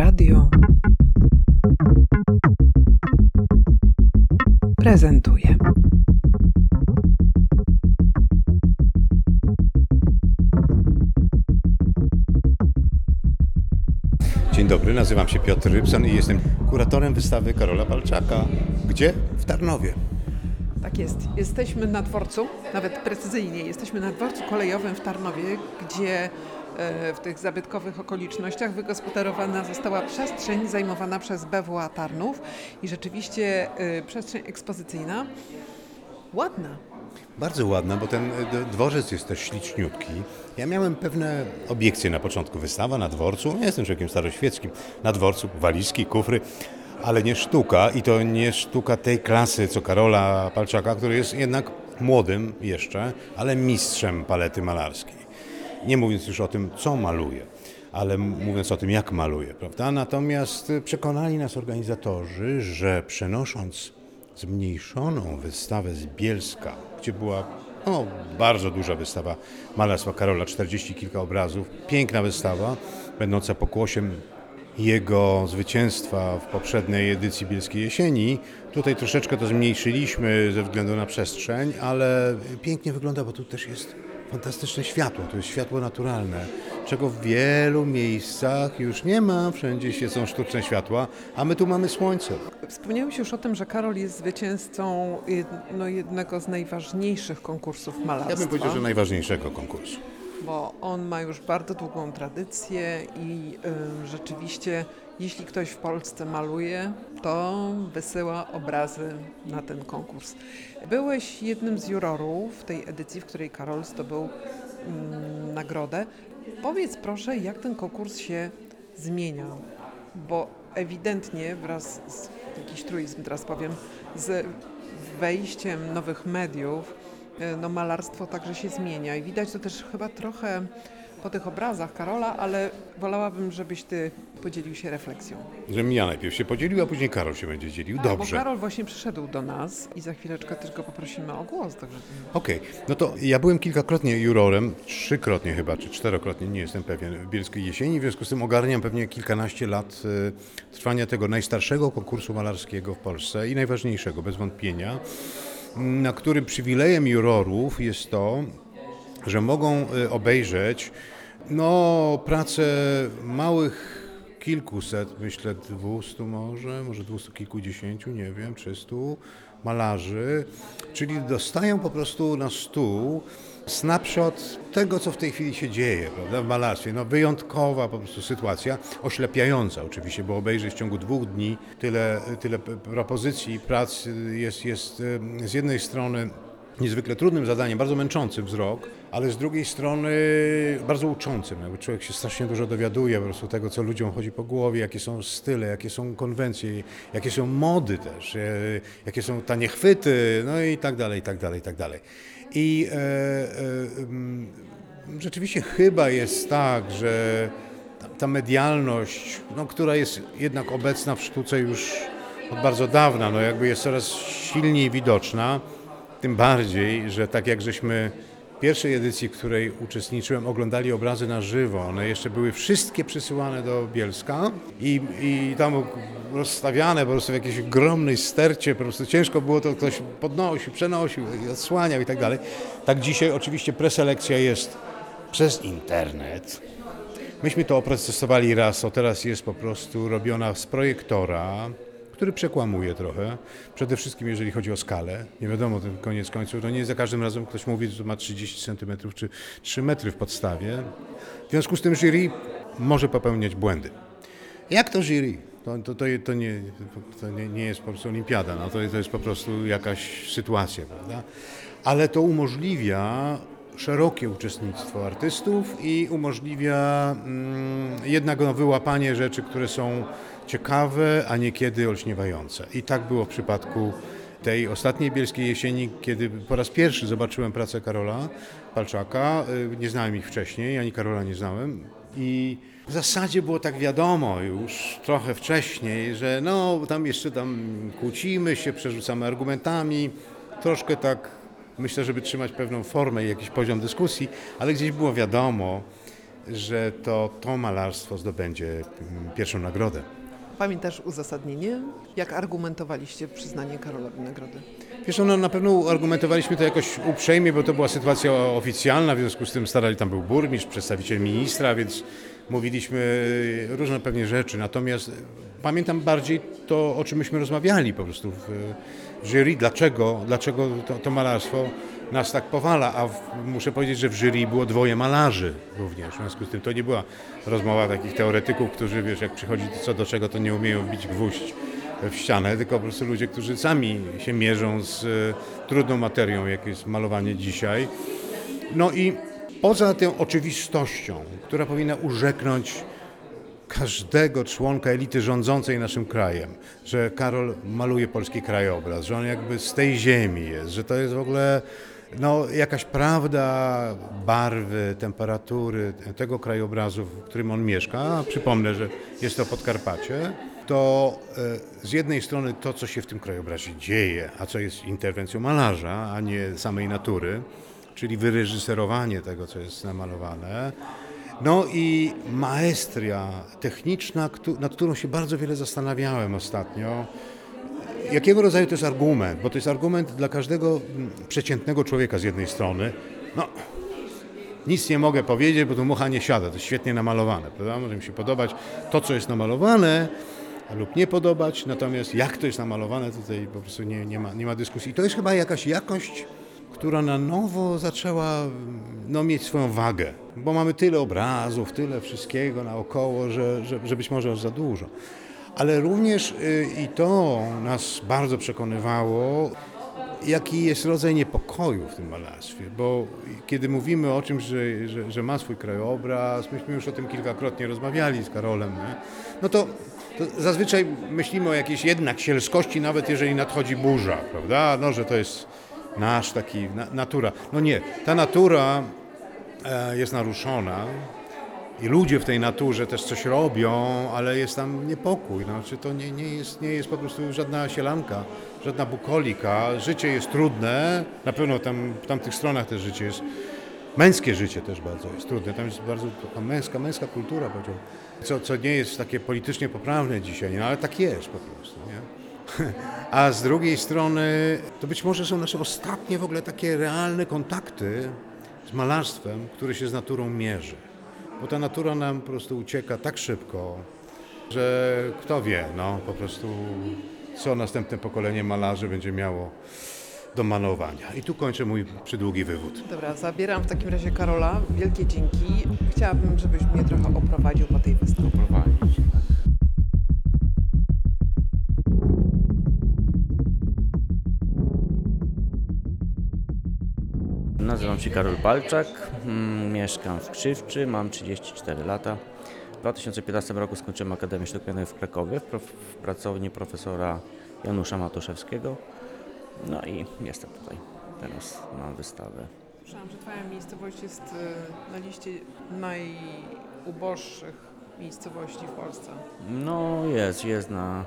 Radio prezentuje. Dzień dobry, nazywam się Piotr Rybson i jestem kuratorem wystawy Karola Palczaka. Gdzie? W Tarnowie. Tak jest. Jesteśmy na dworcu, nawet precyzyjnie, jesteśmy na dworcu kolejowym w Tarnowie, gdzie w tych zabytkowych okolicznościach wygospodarowana została przestrzeń zajmowana przez BWA Tarnów i rzeczywiście e, przestrzeń ekspozycyjna ładna. Bardzo ładna, bo ten e, dworzec jest też śliczniutki. Ja miałem pewne obiekcje na początku. Wystawa na dworcu, ja jestem człowiekiem staroświeckim, na dworcu walizki, kufry, ale nie sztuka i to nie sztuka tej klasy co Karola Palczaka, który jest jednak młodym jeszcze, ale mistrzem palety malarskiej. Nie mówiąc już o tym, co maluje, ale mówiąc o tym, jak maluje, prawda? Natomiast y, przekonali nas organizatorzy, że przenosząc zmniejszoną wystawę z Bielska, gdzie była no, bardzo duża wystawa malarstwa Karola, 40 kilka obrazów, piękna wystawa, będąca pokłosiem jego zwycięstwa w poprzedniej edycji Bielskiej Jesieni. Tutaj troszeczkę to zmniejszyliśmy ze względu na przestrzeń, ale pięknie wygląda, bo tu też jest fantastyczne światło. To jest światło naturalne, czego w wielu miejscach już nie ma. Wszędzie świecą sztuczne światła, a my tu mamy słońce. Wspomniałeś już o tym, że Karol jest zwycięzcą jed- no, jednego z najważniejszych konkursów malarstwa. Ja bym powiedział, że najważniejszego konkursu. Bo on ma już bardzo długą tradycję i y, rzeczywiście, jeśli ktoś w Polsce maluje, to wysyła obrazy na ten konkurs. Byłeś jednym z jurorów tej edycji, w której Karol zdobył mm, nagrodę. Powiedz proszę, jak ten konkurs się zmienia, bo ewidentnie wraz z jakiś truizm teraz powiem, z wejściem nowych mediów, no malarstwo także się zmienia i widać to też chyba trochę po tych obrazach Karola, ale wolałabym, żebyś ty podzielił się refleksją. Żebym ja najpierw się podzielił, a później Karol się będzie dzielił. Tak, Bo Dobrze. Karol właśnie przyszedł do nas i za chwileczkę też go poprosimy o głos. Także Okej, no to ja byłem kilkakrotnie jurorem, trzykrotnie chyba, czy czterokrotnie, nie jestem pewien, w Bielskiej Jesieni, w związku z tym ogarniam pewnie kilkanaście lat e, trwania tego najstarszego konkursu malarskiego w Polsce i najważniejszego, bez wątpienia, na którym przywilejem jurorów jest to, że mogą e, obejrzeć no, pracę małych kilkuset, myślę dwustu może, może dwustu kilkudziesięciu, nie wiem, trzystu malarzy, czyli dostają po prostu na stół snapshot tego, co w tej chwili się dzieje prawda, w malarstwie. No, wyjątkowa po prostu sytuacja, oślepiająca oczywiście, bo obejrzeć w ciągu dwóch dni tyle, tyle propozycji, prac jest, jest z jednej strony niezwykle trudnym zadaniem, bardzo męczącym wzrok, ale z drugiej strony bardzo uczącym. Jakby człowiek się strasznie dużo dowiaduje po prostu tego, co ludziom chodzi po głowie, jakie są style, jakie są konwencje, jakie są mody też, e, jakie są tanie chwyty, no i tak dalej, i tak dalej, i tak dalej. I e, e, mm, rzeczywiście chyba jest tak, że ta, medialność, no, która jest jednak obecna w sztuce już od bardzo dawna, no jakby jest coraz silniej widoczna, tym bardziej, że tak jak żeśmy pierwszej edycji, w której uczestniczyłem, oglądali obrazy na żywo, one jeszcze były wszystkie przysyłane do Bielska i, i tam rozstawiane po prostu w jakiejś ogromnej stercie, po prostu ciężko było to ktoś podnosił, przenosił, odsłaniał i tak dalej. Tak dzisiaj oczywiście preselekcja jest przez internet. Myśmy to oprocesowali raz, to teraz jest po prostu robiona z projektora, który przekłamuje trochę. Przede wszystkim jeżeli chodzi o skalę. Nie wiadomo, ten koniec końców, to nie za każdym razem ktoś mówi, że ma 30 cm czy 3 metry w podstawie. W związku z tym jury może popełniać błędy. Jak to jury? To, to, to, to, nie, to nie, nie jest po prostu olimpiada, no to, to jest po prostu jakaś sytuacja, prawda? Ale to umożliwia szerokie uczestnictwo artystów i umożliwia mm, jednak wyłapanie rzeczy, które są ciekawe, a niekiedy olśniewające. I tak było w przypadku tej ostatniej bielskiej jesieni, kiedy po raz pierwszy zobaczyłem pracę Karola Palczaka. Y, Nie znałem ich wcześniej, ani Karola nie znałem. I w zasadzie było tak wiadomo już trochę wcześniej, że no tam jeszcze tam kłócimy się, przerzucamy argumentami. Troszkę tak myślę, żeby trzymać pewną formę i jakiś poziom dyskusji, ale gdzieś było wiadomo, że to to malarstwo zdobędzie mm, pierwszą nagrodę. Pamiętasz uzasadnienie? Jak argumentowaliście przyznanie Karolowi nagrody? Wiesz, no, na pewno argumentowaliśmy to jakoś uprzejmie, bo to była sytuacja oficjalna, w związku z tym starali, tam był burmistrz, przedstawiciel ministra, więc mówiliśmy różne pewnie rzeczy. Natomiast pamiętam bardziej to, o czym myśmy rozmawiali po prostu w jury, dlaczego, dlaczego to, to malarstwo nas tak powala, a w, muszę powiedzieć, że w jury było dwoje malarzy również. W związku z tym to nie była rozmowa takich teoretyków, którzy, wiesz, jak przychodzi co do czego, to nie umieją bić gwóźdź w ścianę, tylko po prostu ludzie, którzy sami się mierzą z e, trudną materią, jak jest malowanie dzisiaj. No i poza tą oczywistością, która powinna urzeknąć każdego członka elity rządzącej naszym krajem, że Karol maluje polski krajobraz, że on jakby z tej ziemi jest, że to jest w ogóle no, jakaś prawda barwy, temperatury tego krajobrazu, w którym on mieszka. Przypomnę, że jest to Podkarpacie. To e, z jednej strony to, co się w tym krajobrazie dzieje, a co jest interwencją malarza, a nie samej natury, czyli wyreżyserowanie tego, co jest namalowane. No i maestria techniczna, nad którą się bardzo wiele zastanawiałem ostatnio. Jakiego rodzaju to jest argument? Bo to jest argument dla każdego mm, przeciętnego człowieka z jednej strony. No, nic nie mogę powiedzieć, bo tu mucha nie siada. To jest świetnie namalowane, prawda? Może mi się podobać to, co jest namalowane, lub nie podobać, natomiast jak to jest namalowane, tutaj po prostu nie, nie, ma, nie ma dyskusji. I to jest chyba jakaś jakość, która na nowo zaczęła no, mieć swoją wagę, bo mamy tyle obrazów, tyle wszystkiego naokoło, że, że, że być może aż za dużo. Ale również y, i to nas bardzo przekonywało, jaki jest rodzaj niepokoju w tym malarstwie, bo kiedy mówimy o czymś, że, że, że ma swój krajobraz, myśmy już o tym kilkakrotnie rozmawiali z Karolem, nie? no to, to zazwyczaj myślimy o jakiejś jednak sielskości, nawet jeżeli nadchodzi burza, prawda? No, że to jest nasz taki, na, natura. No nie, ta natura jest naruszona i ludzie w tej naturze też coś robią, ale jest tam niepokój. Znaczy to nie, nie, jest, nie jest po prostu żadna sielanka, żadna bukolika. Życie jest trudne, na pewno tam w tamtych stronach też życie jest, męskie życie też bardzo jest trudne. Tam jest bardzo męska, męska kultura, powiedziałbym. Co, co nie jest takie politycznie poprawne dzisiaj, no ale tak jest po prostu, nie? A z drugiej strony to być może są nasze ostatnie w ogóle takie realne kontakty z malarstwem, które się z naturą mierzy. Bo ta natura nam po prostu ucieka tak szybko, że kto wie, no po prostu co następne pokolenie malarzy będzie miało do malowania. I tu kończę mój przydługi wywód. Dobra, zabieram w takim razie Karola. Wielkie dzięki. Chciałabym, żebyś mnie trochę oprowadził po tej wystawie. Nazywam się Karol Palczak, mm, mieszkam w Krzywczy, mam 34 lata. W 2015 roku skończyłem Akademię Sztuk Pięknych w Krakowie w, prof- w pracowni profesora Janusza Matuszewskiego. No i jestem tutaj teraz na wystawę. Słyszałam, że Twoja miejscowość jest y, na liście najuboższych miejscowości w Polsce. No jest, jest na,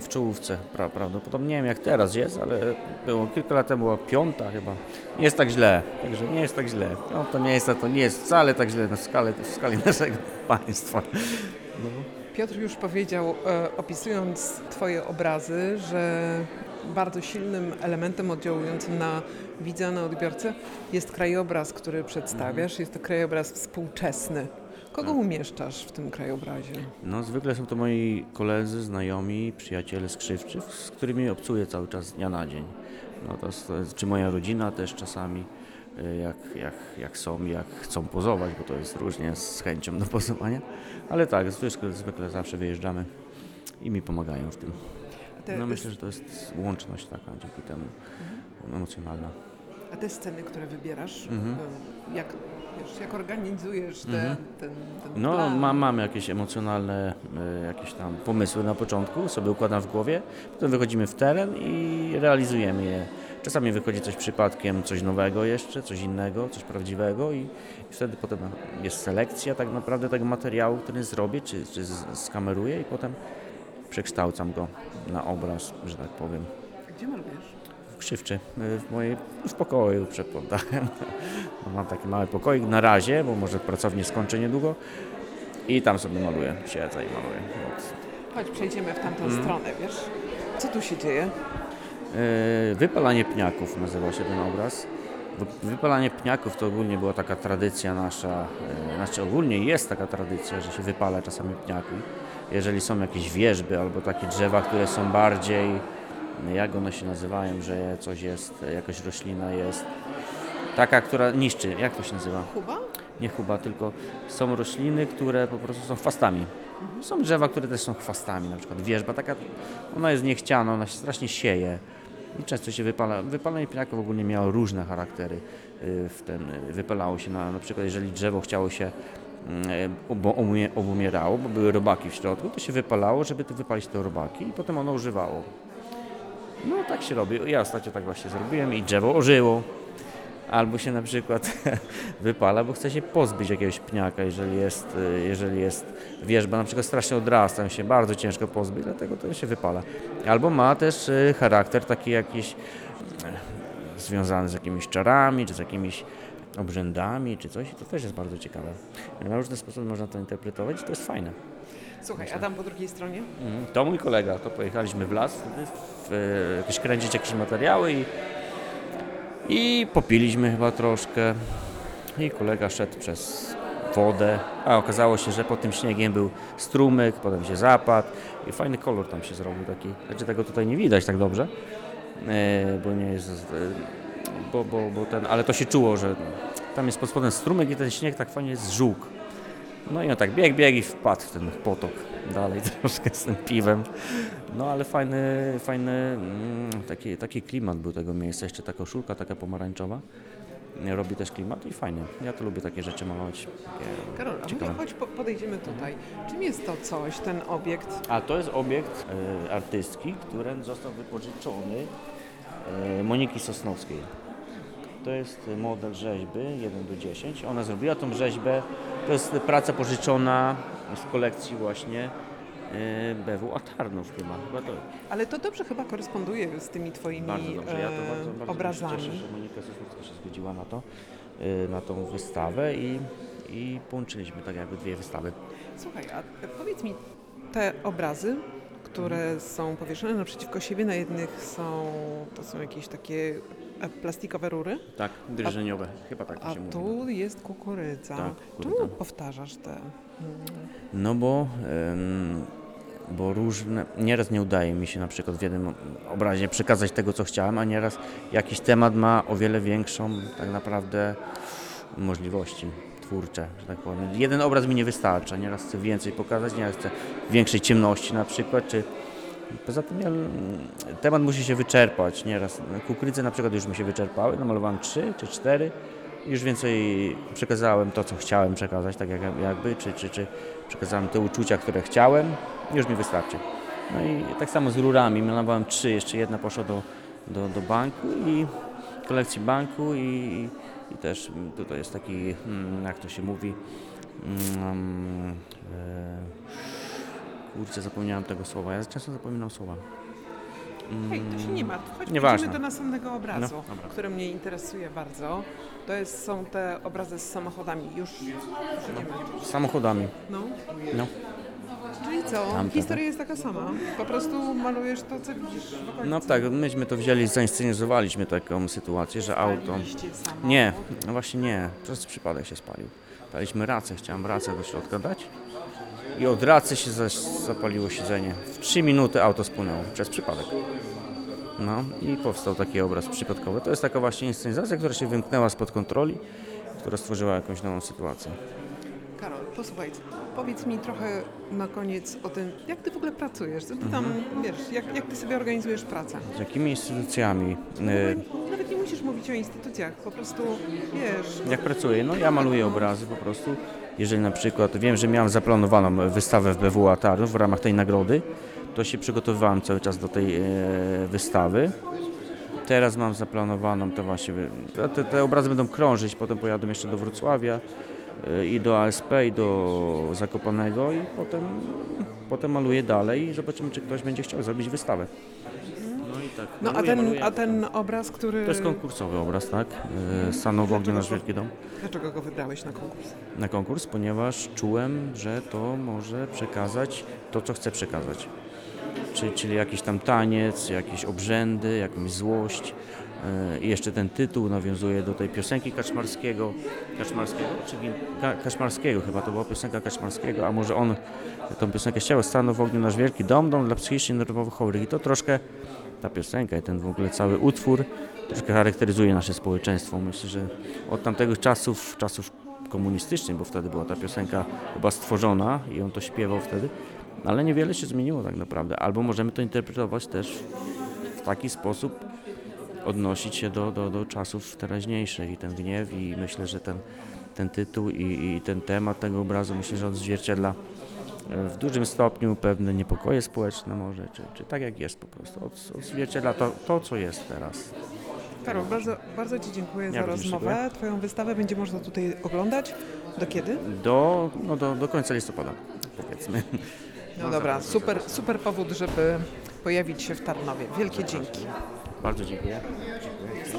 w czołówce pra, prawdopodobnie. Nie wiem jak teraz jest, ale było kilka lat temu, była piąta chyba. Nie jest tak źle, także nie jest tak źle. No to nie jest, to nie jest wcale tak źle na skalę, w skali naszego państwa. Piotr już powiedział, e, opisując Twoje obrazy, że bardzo silnym elementem oddziałującym na widza, na odbiorcę jest krajobraz, który przedstawiasz. Jest to krajobraz współczesny. Kogo umieszczasz w tym krajobrazie? No zwykle są to moi koledzy, znajomi, przyjaciele z z którymi obcuję cały czas z dnia na dzień. No to jest, to jest, czy moja rodzina też czasami, y, jak, jak, jak są, jak chcą pozować, bo to jest różnie z chęcią do pozowania. Ale tak, zwykle, zwykle zawsze wyjeżdżamy i mi pomagają w tym. No myślę, że to jest łączność taka dzięki temu emocjonalna. A te sceny, które wybierasz, Mhm. e, jak, wiesz, jak organizujesz te, Mhm. ten, ten No, plan? mam, mam jakieś emocjonalne y, jakieś tam pomysły na początku, sobie układam w głowie, potem wychodzimy w teren i realizujemy je. Czasami wychodzi coś przypadkiem, coś nowego jeszcze, coś innego, coś prawdziwego i, i wtedy potem jest selekcja tak naprawdę tego materiału, który zrobię, czy, czy skameruję i potem przekształcam go na obraz, że tak powiem. Gdzie malujesz? W krzywczy y, w mojej w pokoju przed poddachem. Mam taki mały pokoik na razie, bo może pracownię skończę niedługo i tam sobie maluję, siedzę i maluję. Chodź, przejdziemy w tamtą Mm. stronę, wiesz? Co tu się dzieje? y, Wypalanie pniaków nazywa się ten obraz. Wy- Wypalanie pniaków to ogólnie była taka tradycja nasza, y, znaczy ogólnie jest taka tradycja, że się wypala czasami pniaki. Jeżeli są jakieś wierzby albo takie drzewa, które są bardziej, jak one się nazywają, że coś jest, jakaś roślina jest, taka, która niszczy, jak to się nazywa? Kuba? nie chuba, tylko są rośliny, które po prostu są chwastami. Są drzewa, które też są chwastami, na przykład wierzba, taka, ona jest niechciana, ona się strasznie sieje i często się wypala. Wypalenie pniaków ogólnie miało różne charaktery. y, W ten, y, wypalało się na, na przykład, jeżeli drzewo chciało się mm, bo umie- obumierało, bo były robaki w środku, to się wypalało, żeby to wypalić te robaki i potem ono używało. No tak się robi. Ja ostatnio tak właśnie zrobiłem i drzewo ożyło. Albo się na przykład wypala, bo chce się pozbyć jakiegoś pniaka, jeżeli jest, y, jeżeli jest wierzba, na przykład strasznie odrasta, się bardzo ciężko pozbyć, dlatego to się wypala. Albo ma też y, charakter taki jakiś y, związany z jakimiś czarami, czy z jakimiś obrzędami, czy coś, i to też jest bardzo ciekawe. Na różne sposoby można to interpretować i to jest fajne. Słuchaj, a tam po drugiej stronie? Mhm. To mój kolega, to pojechaliśmy w las, w, kręcić jakieś materiały i, i popiliśmy chyba troszkę. I kolega szedł przez wodę, a okazało się, że pod tym śniegiem był strumyk, potem się zapadł i fajny kolor tam się zrobił taki. Znaczy tego tutaj nie widać tak dobrze, e, bo nie jest, e, bo, bo, bo ten, ale to się czuło, że tam jest pod spodem strumyk i ten śnieg tak fajnie zżółkł. No i on tak biegł, biegł i wpadł w ten potok dalej troszkę z tym piwem. No ale fajny, fajny mm, taki, taki klimat był tego miejsca, jeszcze ta koszulka taka pomarańczowa. Robi też klimat i fajnie. Ja to lubię takie rzeczy malować. Karol, a może po, podejdziemy tutaj. Czym jest to coś, ten obiekt? A to jest obiekt e, artystki, który został wypożyczony e, Moniki Sosnowskiej. To jest model rzeźby 1 do 10. Ona zrobiła tą rzeźbę. To jest praca pożyczona z kolekcji właśnie e, BW Atarnów chyba. chyba to, Ale to dobrze chyba koresponduje z tymi twoimi bardzo dobrze. Ja to e, bardzo, bardzo obrazami. cieszę, że Monika Sosnowska się zgodziła na to, e, na tą wystawę i, i połączyliśmy tak jakby dwie wystawy. Słuchaj, a powiedz mi, te obrazy, które są powieszone naprzeciwko siebie, na jednych są, to są jakieś takie e, plastikowe rury, Tak, drżeniowe. Chyba tak a się mówi. tu jest kukurydza. Tak, Czemu powtarzasz te? No bo, bo różne, nieraz nie udaje mi się na przykład w jednym obrazie przekazać tego, co chciałem, a nieraz jakiś temat ma o wiele większą tak naprawdę możliwości twórcze, że tak powiem. Jeden obraz mi nie wystarcza, nieraz chcę więcej pokazać, nieraz chcę większej ciemności na przykład, czy Poza tym ja, temat musi się wyczerpać nieraz. Kukurydze na przykład już mi się wyczerpały, namalowałem trzy czy cztery. Już więcej przekazałem to, co chciałem przekazać, tak jak, jakby, czy, czy, czy przekazałem te uczucia, które chciałem, już mi wystarczy. No i tak samo z rurami, malowałem trzy, jeszcze jedna poszła do, do, do banku i kolekcji banku i, i też tutaj jest taki, mm, jak to się mówi, mm, e, kurczę, zapomniałem tego słowa, ja często zapominam słowa. Hej, to się nie martw. Chodź, Nieważne. do następnego obrazu, No, który mnie interesuje bardzo. To jest, są te obrazy z samochodami. Już. Z samochodami, No. no. Czyli co? Tamte, Historia jest taka sama. Po prostu malujesz to, co widzisz w okolicy. No tak, myśmy to wzięli, zainscenizowaliśmy taką sytuację, że auto... Spaliliście samochód. Nie, no właśnie nie, przez przypadek się spalił. Daliśmy racę, chciałem racę do środka dać i od racy się zaś zapaliło siedzenie. W 3 minuty auto spłynęło, przez przypadek. No i powstał taki obraz przypadkowy. To jest taka właśnie inscenizacja, która się wymknęła spod kontroli, która stworzyła jakąś nową sytuację. Posłuchaj, powiedz mi trochę na koniec o tym, jak ty w ogóle pracujesz. Ty tam, Mhm. wiesz, jak, jak ty sobie organizujesz pracę? Z jakimi instytucjami? y, Nawet nie musisz mówić o instytucjach, po prostu, wiesz, Jak pracuję? No ja maluję obrazy po prostu. Jeżeli na przykład wiem, że miałem zaplanowaną wystawę w BWA Tarnów w ramach tej nagrody, to się przygotowywałem cały czas do tej e, wystawy. Teraz mam zaplanowaną to właśnie, te- te, obrazy będą krążyć, potem pojadę jeszcze do Wrocławia i do ASP i do Zakopanego i potem, potem maluję dalej i zobaczymy, czy ktoś będzie chciał zrobić wystawę. No i tak. No a maluję, ten, maluję. a ten obraz, który... To jest konkursowy obraz, tak? E, Stanął w ogniu nasz Wielki Dom. Dlaczego go wybrałeś na konkurs? na konkurs, ponieważ czułem, że to może przekazać to, co chcę przekazać. Czyli, czyli jakiś tam taniec, jakieś obrzędy, jakąś złość. Yy, I jeszcze ten tytuł nawiązuje do tej piosenki Kaczmarskiego. Kaczmarskiego? Ka- Kaczmarskiego chyba, to była piosenka Kaczmarskiego, a może on tą piosenkę chciał, stanął w ogniu nasz wielki dom, dom dla psychicznie nerwowych chorych. I to troszkę, ta piosenka i ten w ogóle cały utwór troszkę charakteryzuje nasze społeczeństwo. Myślę, że od tamtego czasów, czasów komunistycznych, bo wtedy była ta piosenka chyba stworzona i on to śpiewał wtedy, ale niewiele się zmieniło tak naprawdę. Albo możemy to interpretować też w taki sposób, odnosić się do, do, do czasów teraźniejszych i ten gniew i myślę, że ten, ten tytuł i, i ten temat tego obrazu myślę, że odzwierciedla e, w dużym stopniu pewne niepokoje społeczne może, czy, czy tak jak jest po prostu. Od, odzwierciedla to, to, co jest teraz. Karol, bardzo, bardzo Ci dziękuję Ja za rozmowę. dziękuję. Twoją wystawę będzie można tutaj oglądać. Do kiedy? Do, no do, do końca listopada, powiedzmy. No dobra, super, super powód, żeby pojawić się w Tarnowie. Wielkie dzięki. Bardzo dziękuję.